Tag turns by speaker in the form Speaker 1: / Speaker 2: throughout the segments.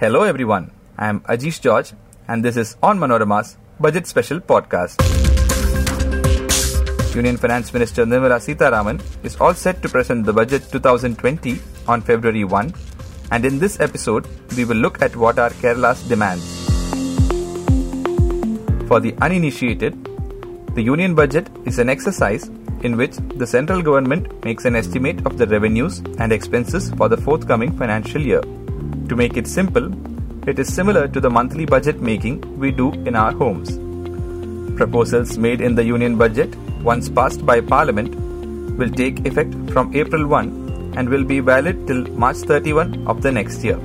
Speaker 1: Hello everyone, I am Ajish George and this is On Manorama's Budget Special Podcast. Union Finance Minister Nirmala Sitharaman is all set to present the budget 2020 on February 1 and in this episode we will look at what are Kerala's demands. For the uninitiated, the union budget is an exercise in which the central government makes an estimate of the revenues and expenses for the forthcoming financial year. To make it simple, it is similar to the monthly budget making we do in our homes. Proposals made in the union budget, once passed by Parliament, will take effect from April 1 and will be valid till March 31 of the next year.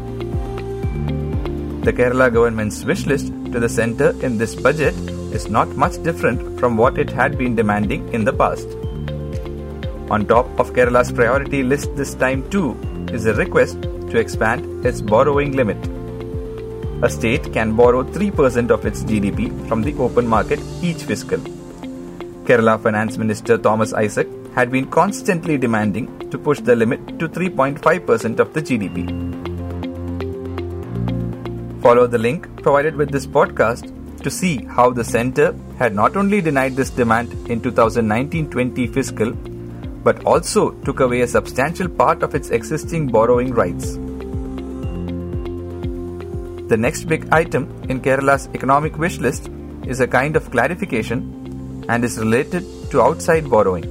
Speaker 1: The Kerala government's wish list to the centre in this budget is not much different from what it had been demanding in the past. On top of Kerala's priority list this time too is a request to expand its borrowing limit. A state can borrow 3% of its GDP from the open market each fiscal. Kerala Finance Minister Thomas Isaac had been constantly demanding to push the limit to 3.5% of the GDP. Follow the link provided with this podcast to see how the centre had not only denied this demand in 2019 20 fiscal but also took away a substantial part of its existing borrowing rights. The next big item in Kerala's economic wish list is a kind of clarification and is related to outside borrowing.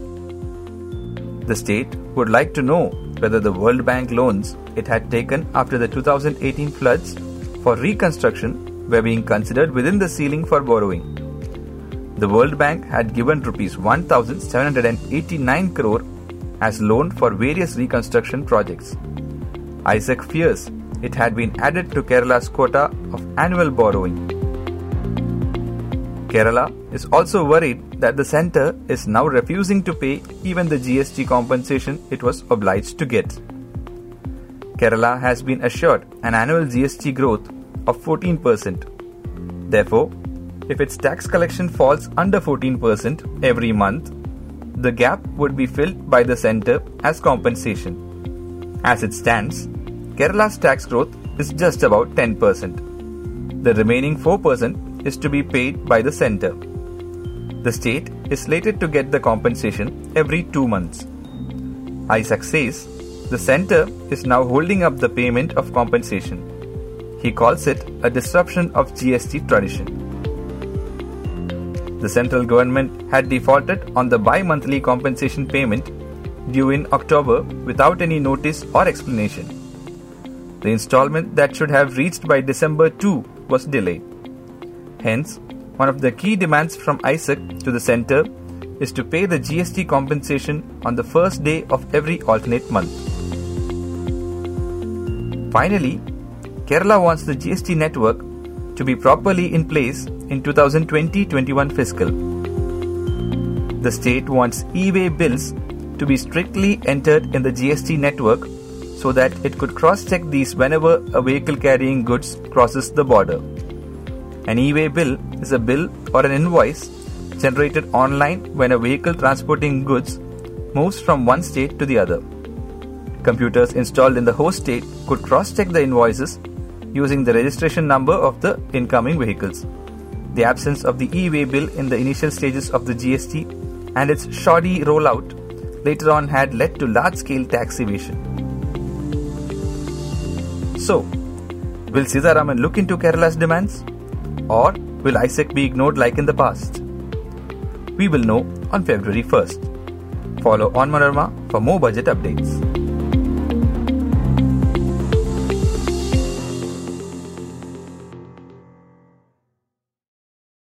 Speaker 1: The state would like to know whether the World Bank loans it had taken after the 2018 floods for reconstruction were being considered within the ceiling for borrowing. The World Bank had given rupees 1789 crore as loan for various reconstruction projects. Isaac fears it had been added to Kerala's quota of annual borrowing. Kerala is also worried that the centre is now refusing to pay even the GST compensation it was obliged to get. Kerala has been assured an annual GST growth of 14%. Therefore, if its tax collection falls under 14% every month, the gap would be filled by the centre as compensation. As it stands, Kerala's tax growth is just about 10%. The remaining 4% is to be paid by the centre. The state is slated to get the compensation every two months. Isaac says the centre is now holding up the payment of compensation. He calls it a disruption of GST tradition. The central government had defaulted on the bi monthly compensation payment due in October without any notice or explanation. The installment that should have reached by December 2 was delayed. Hence, one of the key demands from Isaac to the centre is to pay the GST compensation on the first day of every alternate month. Finally, Kerala wants the GST network to be properly in place in 2020 21 fiscal. The state wants e way bills to be strictly entered in the GST network so that it could cross check these whenever a vehicle carrying goods crosses the border. An e way bill is a bill or an invoice generated online when a vehicle transporting goods moves from one state to the other. Computers installed in the host state could cross check the invoices using the registration number of the incoming vehicles. The absence of the e way bill in the initial stages of the GST and its shoddy rollout later on had led to large scale tax evasion. So, will Sitharaman look into Kerala's demands? Or will Isaac be ignored like in the past? We will know on February 1st. Follow On Manorama for more budget updates.